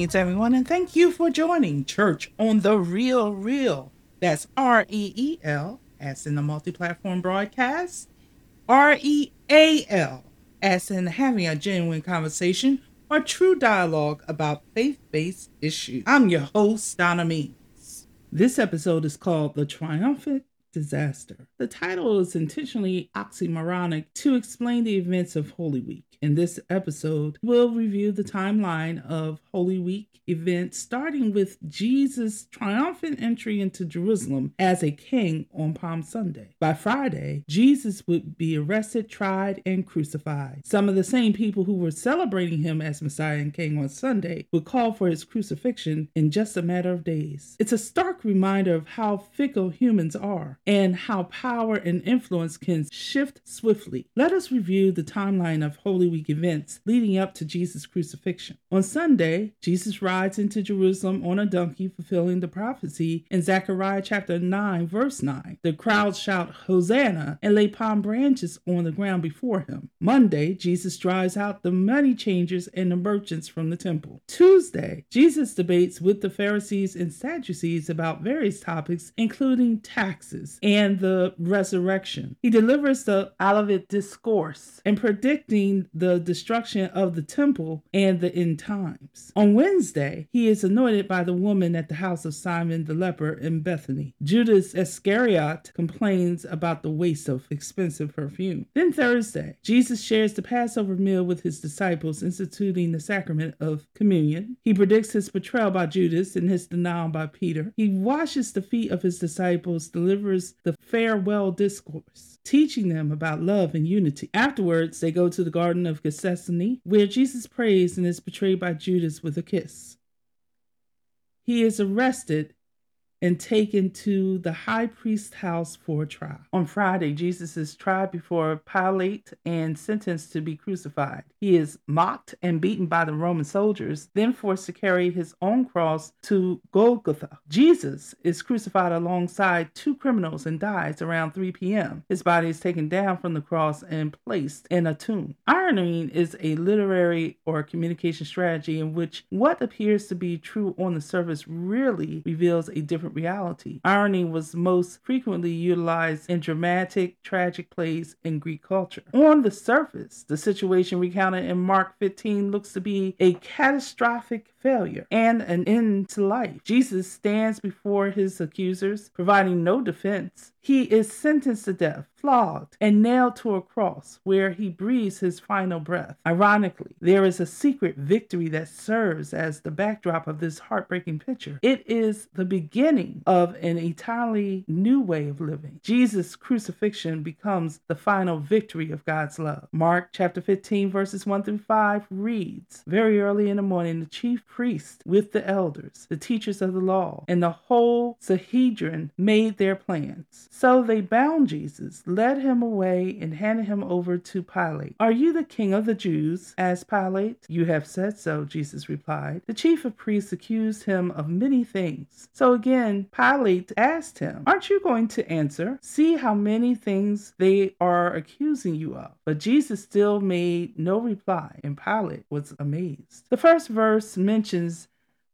Greetings, everyone, and thank you for joining Church on the Reel Real. That's R E E L, as in the multi platform broadcast, R E A L, as in having a genuine conversation or true dialogue about faith based issues. I'm your host, Donna Means. This episode is called The Triumphant Disaster. The title is intentionally oxymoronic to explain the events of Holy Week. In this episode, we'll review the timeline of Holy Week events, starting with Jesus' triumphant entry into Jerusalem as a king on Palm Sunday. By Friday, Jesus would be arrested, tried, and crucified. Some of the same people who were celebrating him as Messiah and King on Sunday would call for his crucifixion in just a matter of days. It's a stark reminder of how fickle humans are and how power and influence can shift swiftly. Let us review the timeline of Holy Week events leading up to Jesus' crucifixion. On Sunday, Jesus rides into Jerusalem on a donkey, fulfilling the prophecy in Zechariah chapter 9, verse 9. The crowd shout, Hosanna, and lay palm branches on the ground before him. Monday, Jesus drives out the money changers and the merchants from the temple. Tuesday, Jesus debates with the Pharisees and Sadducees about various topics, including taxes and the resurrection. He delivers the Olivet Discourse and predicting the destruction of the temple and the end times. On Wednesday, he is anointed by the woman at the house of Simon the leper in Bethany. Judas Iscariot complains about the waste of expensive perfume. Then Thursday, Jesus shares the Passover meal with his disciples, instituting the sacrament of communion. He predicts his betrayal by Judas and his denial by Peter. He washes the feet of his disciples, delivers the farewell discourse, teaching them about love and unity. Afterwards, they go to the Garden of Gethsemane, where Jesus prays and is betrayed by Judas with a kiss. He is arrested and taken to the high priest's house for trial. On Friday, Jesus is tried before Pilate and sentenced to be crucified. He is mocked and beaten by the Roman soldiers, then forced to carry his own cross to Golgotha. Jesus is crucified alongside two criminals and dies around 3 p.m. His body is taken down from the cross and placed in a tomb. Irony is a literary or communication strategy in which what appears to be true on the surface really reveals a different reality. Irony was most frequently utilized in dramatic, tragic plays in Greek culture. On the surface, the situation recounted in Mark 15 looks to be a catastrophic failure and an end to life. Jesus stands before his accusers, providing no defense. He is sentenced to death, flogged, and nailed to a cross where he breathes his final breath. Ironically, there is a secret victory that serves as the backdrop of this heartbreaking picture. It is the beginning of an entirely new way of living. Jesus' crucifixion becomes the final victory of God's love. Mark chapter 15, verses 1 through 5 reads Very early in the morning, the chief priests with the elders, the teachers of the law, and the whole Sanhedrin made their plans. So they bound Jesus, led him away, and handed him over to Pilate. Are you the king of the Jews? asked Pilate. You have said so, Jesus replied. The chief of priests accused him of many things. So again, Pilate asked him, Aren't you going to answer? See how many things they are accusing you of. But Jesus still made no reply, and Pilate was amazed. The first verse mentions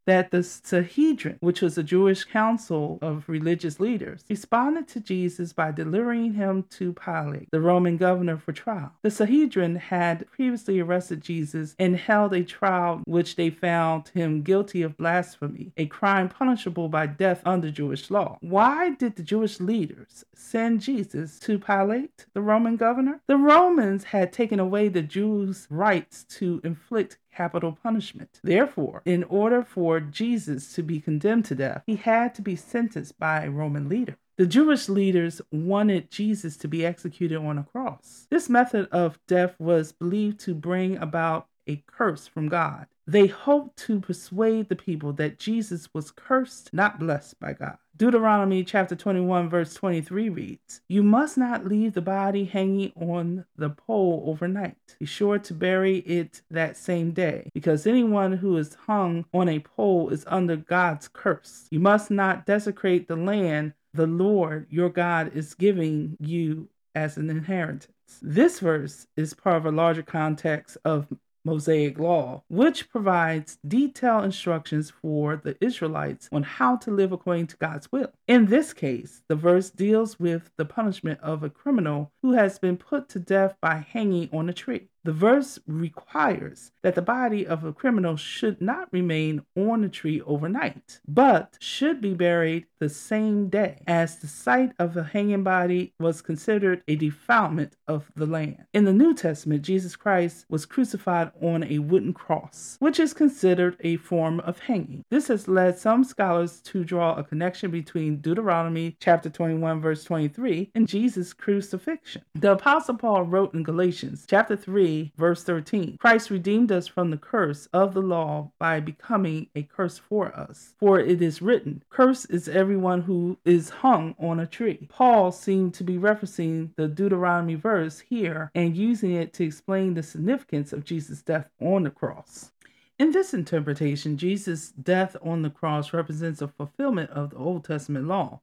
that the Sanhedrin, which was a Jewish council of religious leaders, responded to Jesus by delivering him to Pilate, the Roman governor, for trial. The Sanhedrin had previously arrested Jesus and held a trial which they found him guilty of blasphemy, a crime punishable by death under Jewish law. Why did the Jewish leaders send Jesus to Pilate, the Roman governor? The Romans had taken away the Jews' rights to inflict capital punishment. Therefore, in order for Jesus to be condemned to death, he had to be sentenced by a Roman leader. The Jewish leaders wanted Jesus to be executed on a cross. This method of death was believed to bring about a curse from God. They hoped to persuade the people that Jesus was cursed, not blessed by God. Deuteronomy chapter 21, verse 23 reads You must not leave the body hanging on the pole overnight. Be sure to bury it that same day, because anyone who is hung on a pole is under God's curse. You must not desecrate the land the Lord your God is giving you as an inheritance. This verse is part of a larger context of Mosaic Law, which provides detailed instructions for the Israelites on how to live according to God's will. In this case, the verse deals with the punishment of a criminal who has been put to death by hanging on a tree. The verse requires that the body of a criminal should not remain on a tree overnight, but should be buried the same day, as the sight of a hanging body was considered a defilement of the land. In the New Testament, Jesus Christ was crucified on a wooden cross, which is considered a form of hanging. This has led some scholars to draw a connection between Deuteronomy chapter 21 verse 23 and Jesus' crucifixion. The apostle Paul wrote in Galatians chapter 3 verse 13. Christ redeemed us from the curse of the law by becoming a curse for us. For it is written, Curse is everyone who is hung on a tree. Paul seemed to be referencing the Deuteronomy verse here and using it to explain the significance of Jesus' death on the cross. In this interpretation, Jesus' death on the cross represents a fulfillment of the Old Testament law,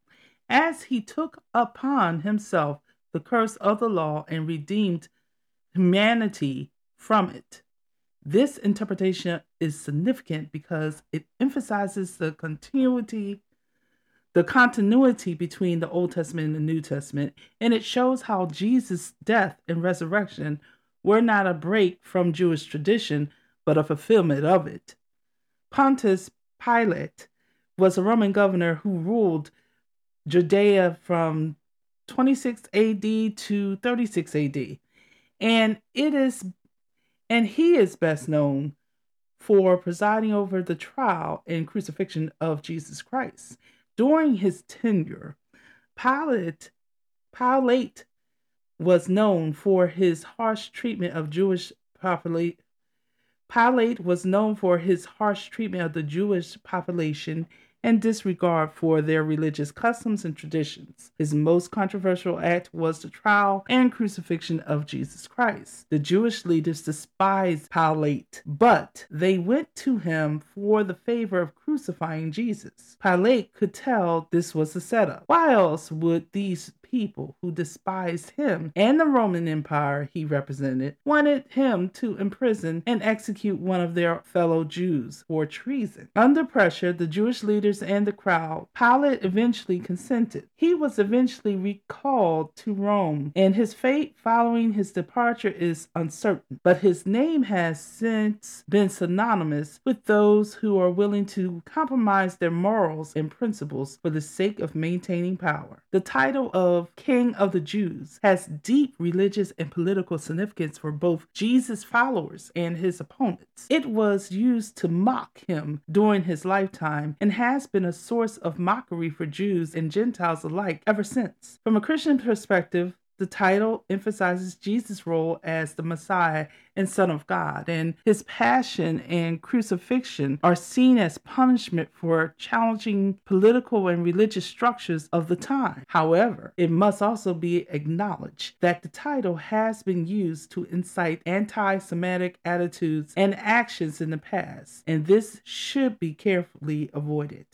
as he took upon himself the curse of the law and redeemed humanity from it. This interpretation is significant because it emphasizes the continuity the continuity between the Old Testament and the New Testament, and it shows how Jesus' death and resurrection were not a break from Jewish tradition, but a fulfillment of it. Pontius Pilate was a Roman governor who ruled Judea from 26 AD to 36 AD and it is and he is best known for presiding over the trial and crucifixion of Jesus Christ. During his tenure, Pilate Pilate was known for his harsh treatment of Jewish population. Pilate was known for his harsh treatment of the Jewish population and disregard for their religious customs and traditions. His most controversial act was the trial and crucifixion of Jesus Christ. The Jewish leaders despised Pilate, but they went to him for the favor of crucifying Jesus. Pilate could tell this was a setup. Why else would these people who despised him and the Roman Empire he represented wanted him to imprison and execute one of their fellow Jews for treason. Under pressure, the Jewish leaders and the crowd, Pilate eventually consented. He was eventually recalled to Rome, and his fate following his departure is uncertain. But his name has since been synonymous with those who are willing to compromise their morals and principles for the sake of maintaining power. The title of King of the Jews has deep religious and political significance for both Jesus' followers and his opponents. It was used to mock him during his lifetime and has been a source of mockery for Jews and Gentiles alike ever since. From a Christian perspective, the title emphasizes Jesus' role as the Messiah and Son of God, and his passion and crucifixion are seen as punishment for challenging political and religious structures of the time. However, it must also be acknowledged that the title has been used to incite anti Semitic attitudes and actions in the past, and this should be carefully avoided.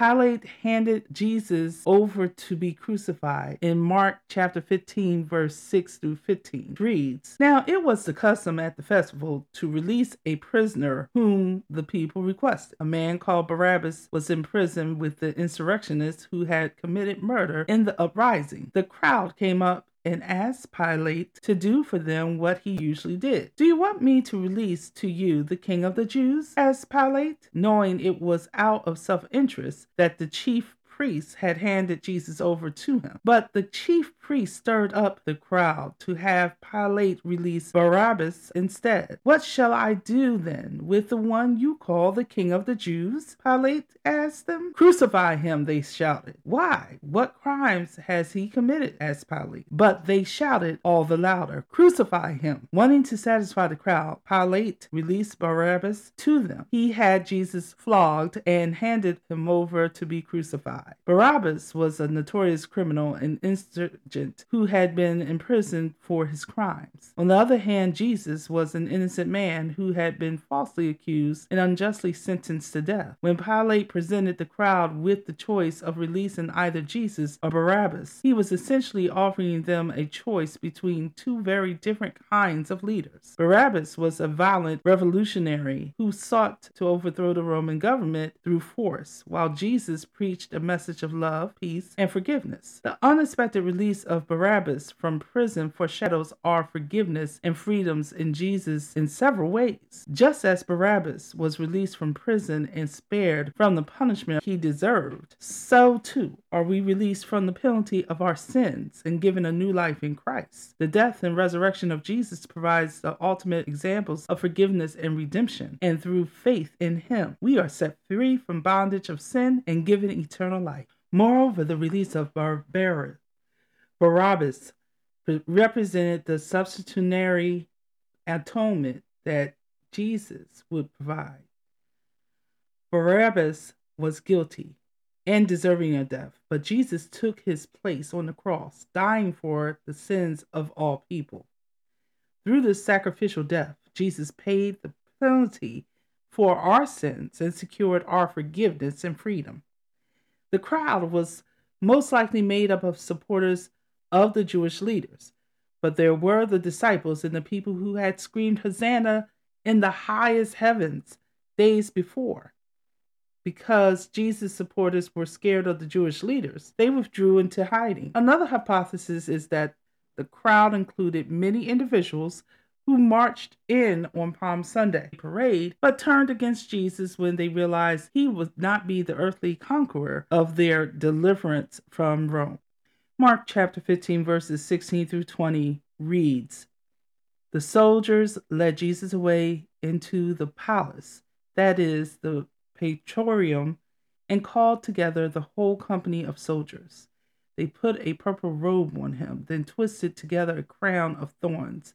Pilate handed Jesus over to be crucified in Mark chapter 15, verse 6 through 15. reads Now it was the custom at the festival to release a prisoner whom the people requested. A man called Barabbas was in prison with the insurrectionists who had committed murder in the uprising. The crowd came up and asked Pilate to do for them what he usually did. Do you want me to release to you the king of the Jews? asked Pilate, knowing it was out of self interest that the chief priests had handed Jesus over to him. But the chief priests stirred up the crowd to have Pilate release Barabbas instead. What shall I do then with the one you call the king of the Jews? Pilate asked them. Crucify him, they shouted. Why? What crimes has he committed? asked Pilate. But they shouted all the louder, Crucify him. Wanting to satisfy the crowd, Pilate released Barabbas to them. He had Jesus flogged and handed him over to be crucified. Barabbas was a notorious criminal and insurgent who had been imprisoned for his crimes. On the other hand, Jesus was an innocent man who had been falsely accused and unjustly sentenced to death. When Pilate presented the crowd with the choice of releasing either Jesus or Barabbas, he was essentially offering them a choice between two very different kinds of leaders. Barabbas was a violent revolutionary who sought to overthrow the Roman government through force, while Jesus preached a message of love, peace, and forgiveness. The unexpected release of Barabbas from prison foreshadows our forgiveness and freedoms in Jesus in several ways. Just as Barabbas was released from prison and spared from the punishment he deserved, so too are we released from the penalty of our sins and given a new life in Christ. The death and resurrection of Jesus provides the ultimate examples of forgiveness and redemption, and through faith in him, we are set free from bondage of sin and given eternal life. Moreover, the release of Barabbas represented the substitutionary atonement that Jesus would provide. Barabbas was guilty and deserving of death, but Jesus took his place on the cross, dying for the sins of all people. Through this sacrificial death, Jesus paid the penalty for our sins and secured our forgiveness and freedom. The crowd was most likely made up of supporters of the Jewish leaders, but there were the disciples and the people who had screamed Hosanna in the highest heavens days before. Because Jesus' supporters were scared of the Jewish leaders, they withdrew into hiding. Another hypothesis is that the crowd included many individuals who marched in on Palm Sunday parade, but turned against Jesus when they realized he would not be the earthly conqueror of their deliverance from Rome. Mark chapter 15, verses 16 through 20 reads The soldiers led Jesus away into the palace, that is, the praetorium, and called together the whole company of soldiers. They put a purple robe on him, then twisted together a crown of thorns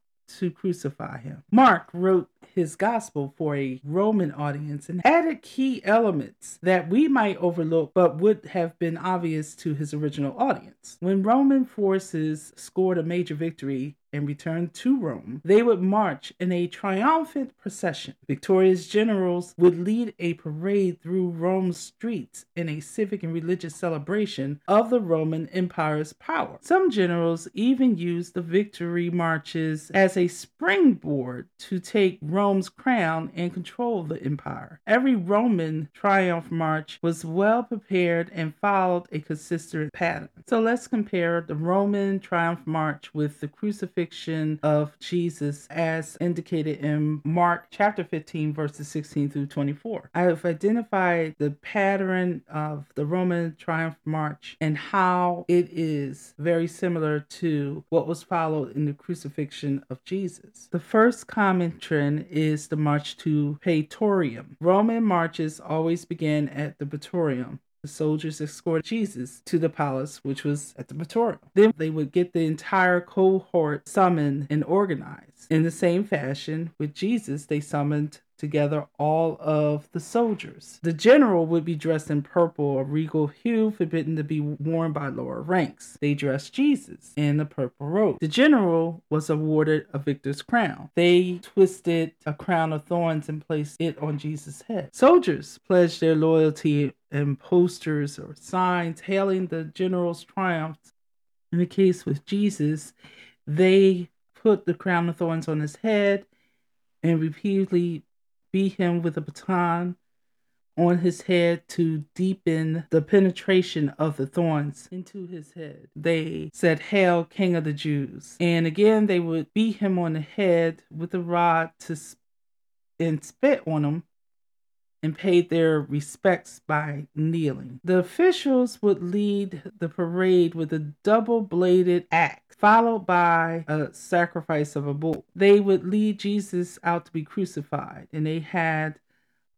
to crucify him. Mark wrote his gospel for a Roman audience and added key elements that we might overlook but would have been obvious to his original audience. When Roman forces scored a major victory and returned to Rome, they would march in a triumphant procession. Victorious generals would lead a parade through Rome's streets in a civic and religious celebration of the Roman Empire's power. Some generals even used the victory marches as a springboard to take Rome's crown and control the empire. Every Roman triumph march was well prepared and followed a consistent pattern. So let's compare the Roman triumph march with the crucifixion crucifixion of Jesus as indicated in Mark chapter 15, verses 16 through 24. I have identified the pattern of the Roman triumph march and how it is very similar to what was followed in the crucifixion of Jesus. The first common trend is the march to Praetorium. Roman marches always began at the Praetorium the soldiers escorted Jesus to the palace, which was at the Praetorium. Then they would get the entire cohort summoned and organized. In the same fashion, with Jesus, they summoned together all of the soldiers. The general would be dressed in purple, a regal hue forbidden to be worn by lower ranks. They dressed Jesus in a purple robe. The general was awarded a victor's crown. They twisted a crown of thorns and placed it on Jesus' head. Soldiers pledged their loyalty in posters or signs hailing the general's triumphs. In the case with Jesus, they put the crown of thorns on his head and repeatedly beat him with a baton on his head to deepen the penetration of the thorns into his head. They said, Hail, King of the Jews. And again, they would beat him on the head with a rod to and spit on him and paid their respects by kneeling. The officials would lead the parade with a double bladed axe, followed by a sacrifice of a bull. They would lead Jesus out to be crucified, and they had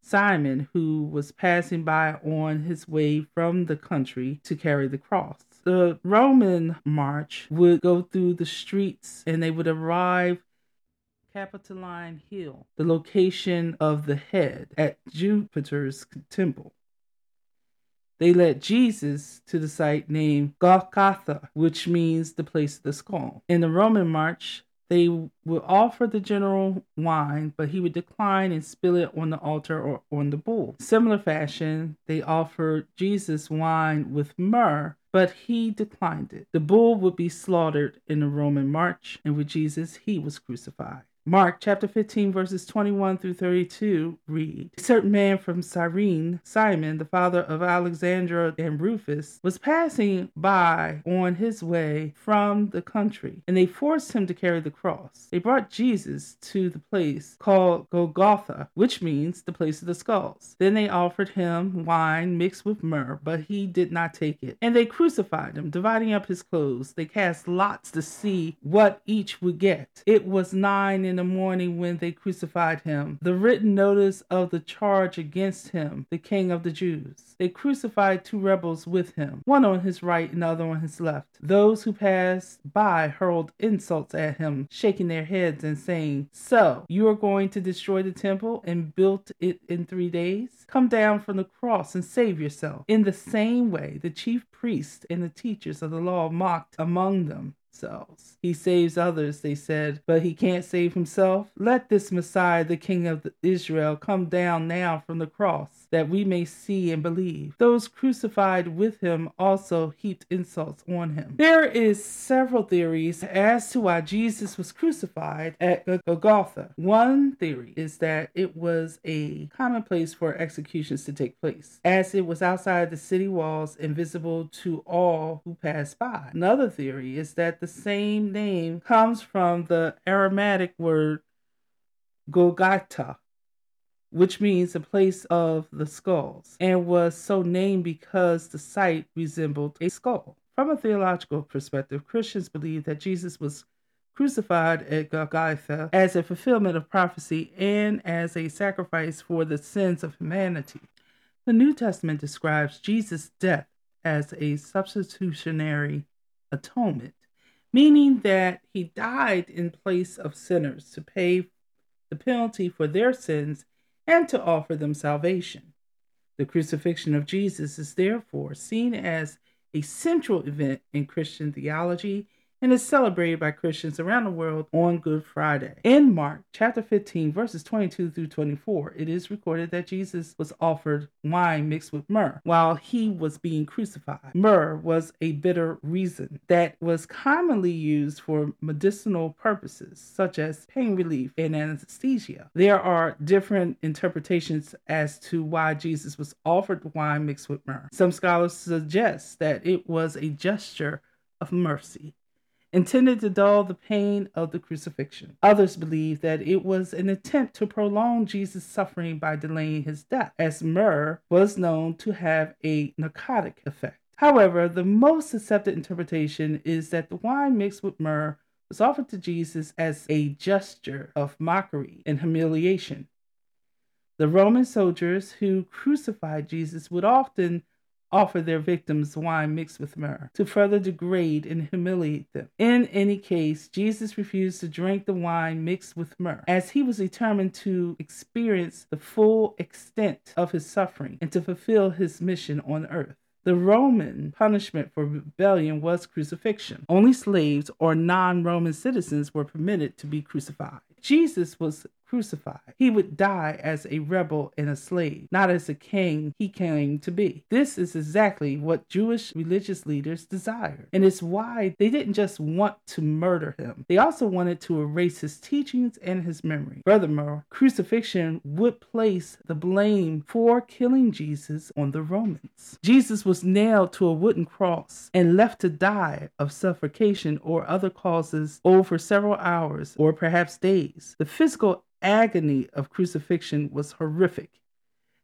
Simon, who was passing by on his way from the country to carry the cross. The Roman march would go through the streets and they would arrive Capitoline Hill, the location of the head at Jupiter's temple. They led Jesus to the site named Golgotha, which means the place of the skull. In the Roman march, they would offer the general wine, but he would decline and spill it on the altar or on the bull. Similar fashion, they offered Jesus wine with myrrh, but he declined it. The bull would be slaughtered in the Roman march, and with Jesus, he was crucified. Mark chapter 15, verses 21 through 32 read A certain man from Cyrene, Simon, the father of Alexander and Rufus, was passing by on his way from the country, and they forced him to carry the cross. They brought Jesus to the place called Golgotha, which means the place of the skulls. Then they offered him wine mixed with myrrh, but he did not take it. And they crucified him, dividing up his clothes. They cast lots to see what each would get. It was nine in the morning when they crucified him. The written notice of the charge against him, the king of the Jews. They crucified two rebels with him, one on his right and the other on his left. Those who passed by hurled insults at him, shaking their heads and saying, So, you are going to destroy the temple and build it in three days? Come down from the cross and save yourself. In the same way, the chief priests and the teachers of the law mocked among them themselves. He saves others, they said, but he can't save himself. Let this Messiah, the King of Israel, come down now from the cross, that we may see and believe. Those crucified with him also heaped insults on him. There is several theories as to why Jesus was crucified at Golgotha. One theory is that it was a common place for executions to take place, as it was outside the city walls and visible to all who passed by. Another theory is that the same name comes from the Aramaic word Golgotha, which means the place of the skulls, and was so named because the site resembled a skull. From a theological perspective, Christians believe that Jesus was crucified at Golgotha as a fulfillment of prophecy and as a sacrifice for the sins of humanity. The New Testament describes Jesus' death as a substitutionary atonement meaning that he died in place of sinners to pay the penalty for their sins and to offer them salvation. The crucifixion of Jesus is therefore seen as a central event in Christian theology and is celebrated by Christians around the world on Good Friday. In Mark chapter 15, verses 22 through 24, it is recorded that Jesus was offered wine mixed with myrrh while he was being crucified. Myrrh was a bitter resin that was commonly used for medicinal purposes, such as pain relief and anesthesia. There are different interpretations as to why Jesus was offered wine mixed with myrrh. Some scholars suggest that it was a gesture of mercy intended to dull the pain of the crucifixion. Others believe that it was an attempt to prolong Jesus' suffering by delaying his death, as myrrh was known to have a narcotic effect. However, the most accepted interpretation is that the wine mixed with myrrh was offered to Jesus as a gesture of mockery and humiliation. The Roman soldiers who crucified Jesus would often offer their victims wine mixed with myrrh to further degrade and humiliate them. In any case, Jesus refused to drink the wine mixed with myrrh, as he was determined to experience the full extent of his suffering and to fulfill his mission on earth. The Roman punishment for rebellion was crucifixion. Only slaves or non Roman citizens were permitted to be crucified. Jesus was crucified. He would die as a rebel and a slave, not as a king he came to be. This is exactly what Jewish religious leaders desired, and it's why they didn't just want to murder him, they also wanted to erase his teachings and his memory. Furthermore, crucifixion would place the blame for killing Jesus on the Romans. Jesus was nailed to a wooden cross and left to die of suffocation or other causes over several hours or perhaps days. The physical agony of crucifixion was horrific,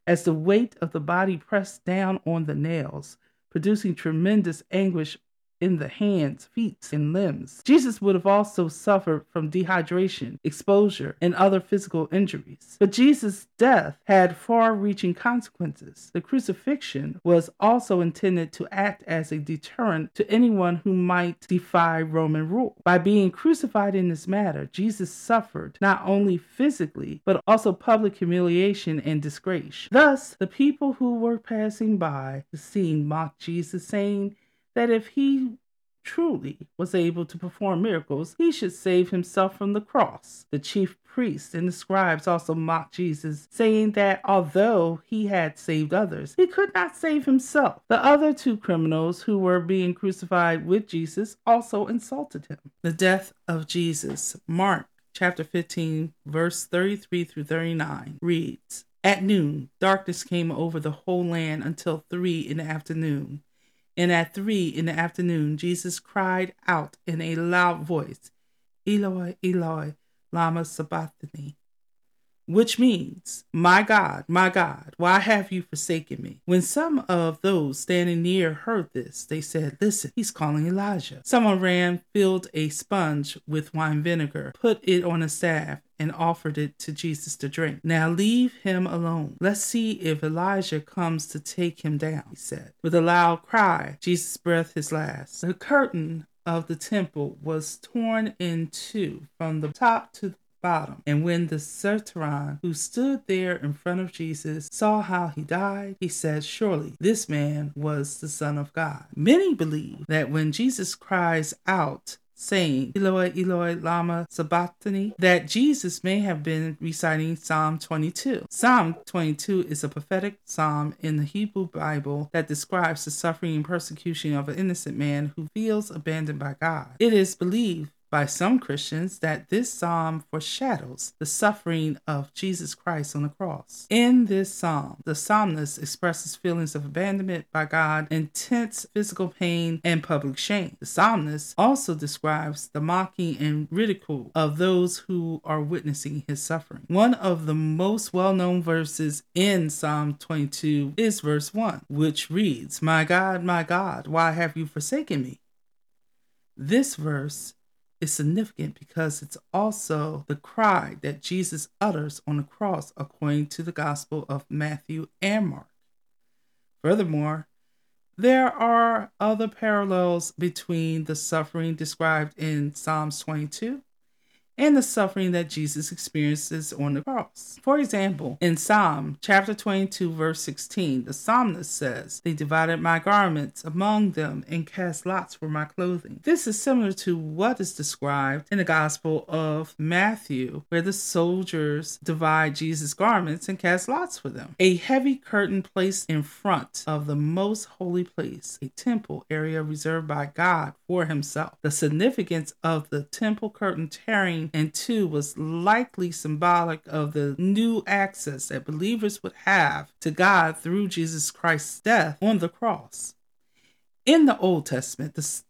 as the weight of the body pressed down on the nails, producing tremendous anguish in the hands, feet, and limbs. Jesus would have also suffered from dehydration, exposure, and other physical injuries. But Jesus' death had far reaching consequences. The crucifixion was also intended to act as a deterrent to anyone who might defy Roman rule. By being crucified in this manner, Jesus suffered not only physically, but also public humiliation and disgrace. Thus, the people who were passing by the scene mocked Jesus, saying, that if he truly was able to perform miracles, he should save himself from the cross. The chief priests and the scribes also mocked Jesus, saying that although he had saved others, he could not save himself. The other two criminals who were being crucified with Jesus also insulted him. The death of Jesus, Mark chapter 15, verse 33 through 39, reads At noon, darkness came over the whole land until three in the afternoon. And at three in the afternoon, Jesus cried out in a loud voice, Eloi, Eloi, lama sabachthani, which means, My God, my God, why have you forsaken me? When some of those standing near heard this, they said, Listen, he's calling Elijah. Someone ran, filled a sponge with wine vinegar, put it on a staff, and offered it to Jesus to drink. Now leave him alone. Let's see if Elijah comes to take him down, he said. With a loud cry, Jesus breathed his last. The curtain of the temple was torn in two from the top to the bottom. And when the centurion who stood there in front of Jesus saw how he died, he said, Surely this man was the Son of God. Many believe that when Jesus cries out, saying, Eloi, Eloi, lama sabachthani, that Jesus may have been reciting Psalm 22. Psalm 22 is a prophetic psalm in the Hebrew Bible that describes the suffering and persecution of an innocent man who feels abandoned by God. It is believed by some Christians that this psalm foreshadows the suffering of Jesus Christ on the cross. In this psalm, the psalmist expresses feelings of abandonment by God, intense physical pain, and public shame. The psalmist also describes the mocking and ridicule of those who are witnessing his suffering. One of the most well known verses in Psalm 22 is verse 1, which reads, My God, my God, why have you forsaken me? This verse is significant because it's also the cry that Jesus utters on the cross according to the Gospel of Matthew and Mark. Furthermore, there are other parallels between the suffering described in Psalms 22 and the suffering that Jesus experiences on the cross. For example, in Psalm chapter 22, verse 16, the psalmist says, They divided my garments among them and cast lots for my clothing. This is similar to what is described in the Gospel of Matthew, where the soldiers divide Jesus' garments and cast lots for them. A heavy curtain placed in front of the most holy place, a temple area reserved by God for himself. The significance of the temple curtain tearing and two was likely symbolic of the new access that believers would have to God through Jesus Christ's death on the cross. In the Old Testament, the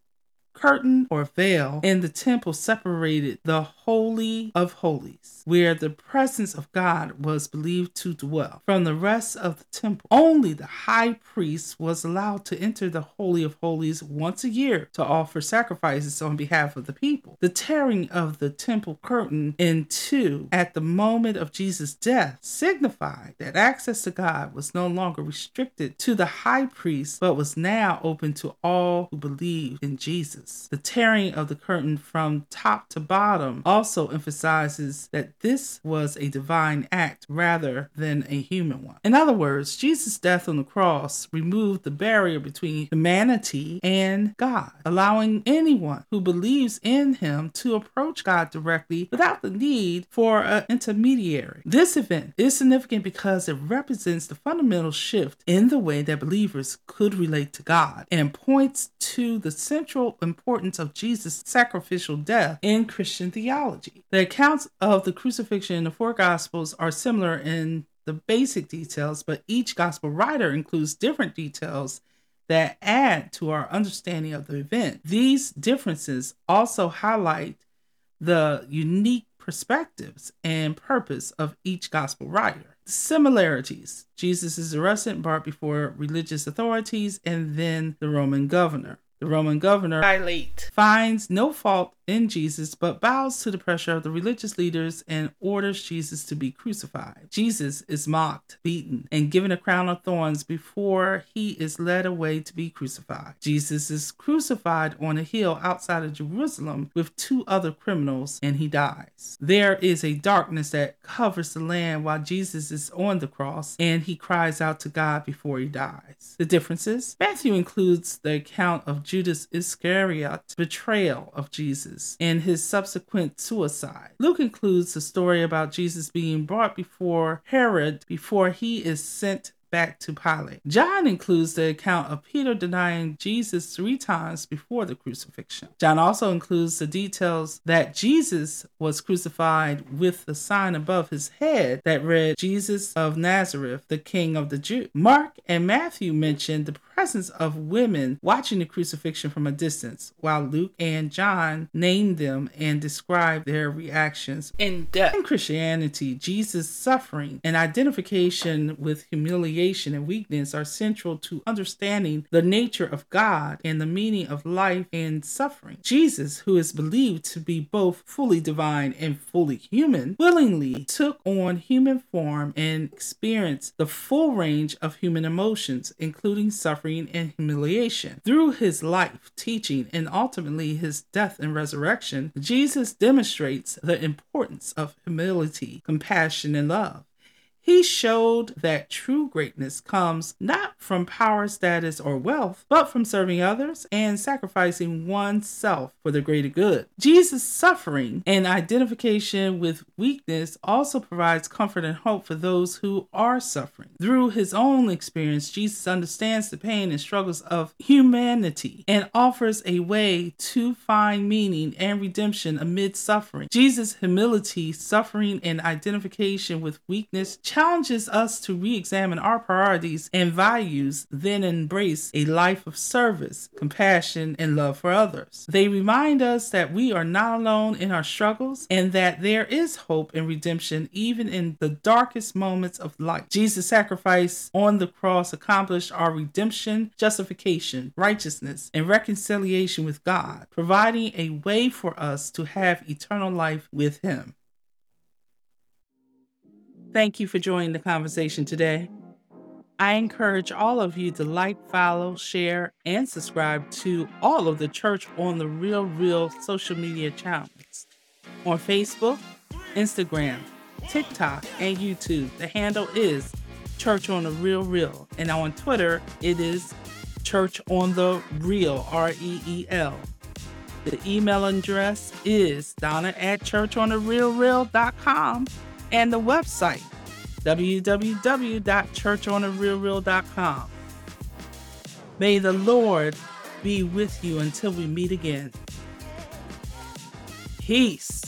curtain or veil in the temple separated the Holy of Holies, where the presence of God was believed to dwell, from the rest of the temple. Only the high priest was allowed to enter the Holy of Holies once a year to offer sacrifices on behalf of the people. The tearing of the temple curtain in two at the moment of Jesus' death signified that access to God was no longer restricted to the high priest, but was now open to all who believed in Jesus. The tearing of the curtain from top to bottom also emphasizes that this was a divine act rather than a human one. In other words, Jesus' death on the cross removed the barrier between humanity and God, allowing anyone who believes in him to approach God directly without the need for an intermediary. This event is significant because it represents the fundamental shift in the way that believers could relate to God and points to the central importance of Jesus' sacrificial death in Christian theology. The accounts of the crucifixion in the four Gospels are similar in the basic details, but each Gospel writer includes different details that add to our understanding of the event. These differences also highlight the unique perspectives and purpose of each Gospel writer. Similarities Jesus is arrested and brought before religious authorities and then the Roman governor. The Roman governor Pilate finds no fault in Jesus, but bows to the pressure of the religious leaders and orders Jesus to be crucified. Jesus is mocked, beaten, and given a crown of thorns before he is led away to be crucified. Jesus is crucified on a hill outside of Jerusalem with two other criminals, and he dies. There is a darkness that covers the land while Jesus is on the cross, and he cries out to God before he dies. The differences Matthew includes the account of Judas Iscariot's betrayal of Jesus. And his subsequent suicide. Luke includes the story about Jesus being brought before Herod before he is sent back to Pilate. John includes the account of Peter denying Jesus three times before the crucifixion. John also includes the details that Jesus was crucified with the sign above his head that read, Jesus of Nazareth, the King of the Jews. Mark and Matthew mention the presence of women watching the crucifixion from a distance, while Luke and John name them and describe their reactions in depth. In Christianity, Jesus' suffering and identification with humiliation and weakness are central to understanding the nature of God and the meaning of life and suffering. Jesus, who is believed to be both fully divine and fully human, willingly took on human form and experienced the full range of human emotions, including suffering suffering and humiliation. Through his life, teaching, and ultimately his death and resurrection, Jesus demonstrates the importance of humility, compassion, and love. He showed that true greatness comes not from power, status, or wealth, but from serving others and sacrificing oneself for the greater good. Jesus' suffering and identification with weakness also provides comfort and hope for those who are suffering. Through his own experience, Jesus understands the pain and struggles of humanity and offers a way to find meaning and redemption amid suffering. Jesus' humility, suffering, and identification with weakness challenges us to re examine our priorities and values, then embrace a life of service, compassion, and love for others. They remind us that we are not alone in our struggles and that there is hope and redemption even in the darkest moments of life. Jesus' sacrifice on the cross accomplished our redemption, justification, righteousness, and reconciliation with God, providing a way for us to have eternal life with Him. Thank you for joining the conversation today. I encourage all of you to like, follow, share, and subscribe to all of the Church on the Reel Real social media channels on Facebook, Instagram, TikTok, and YouTube. The handle is Church on the Reel Real. And on Twitter, it is Church on the Reel, R E E L. The email address is Donna at churchonthereelreal.com and the website www.churchonthereelreal.com. May the Lord be with you until we meet again. Peace.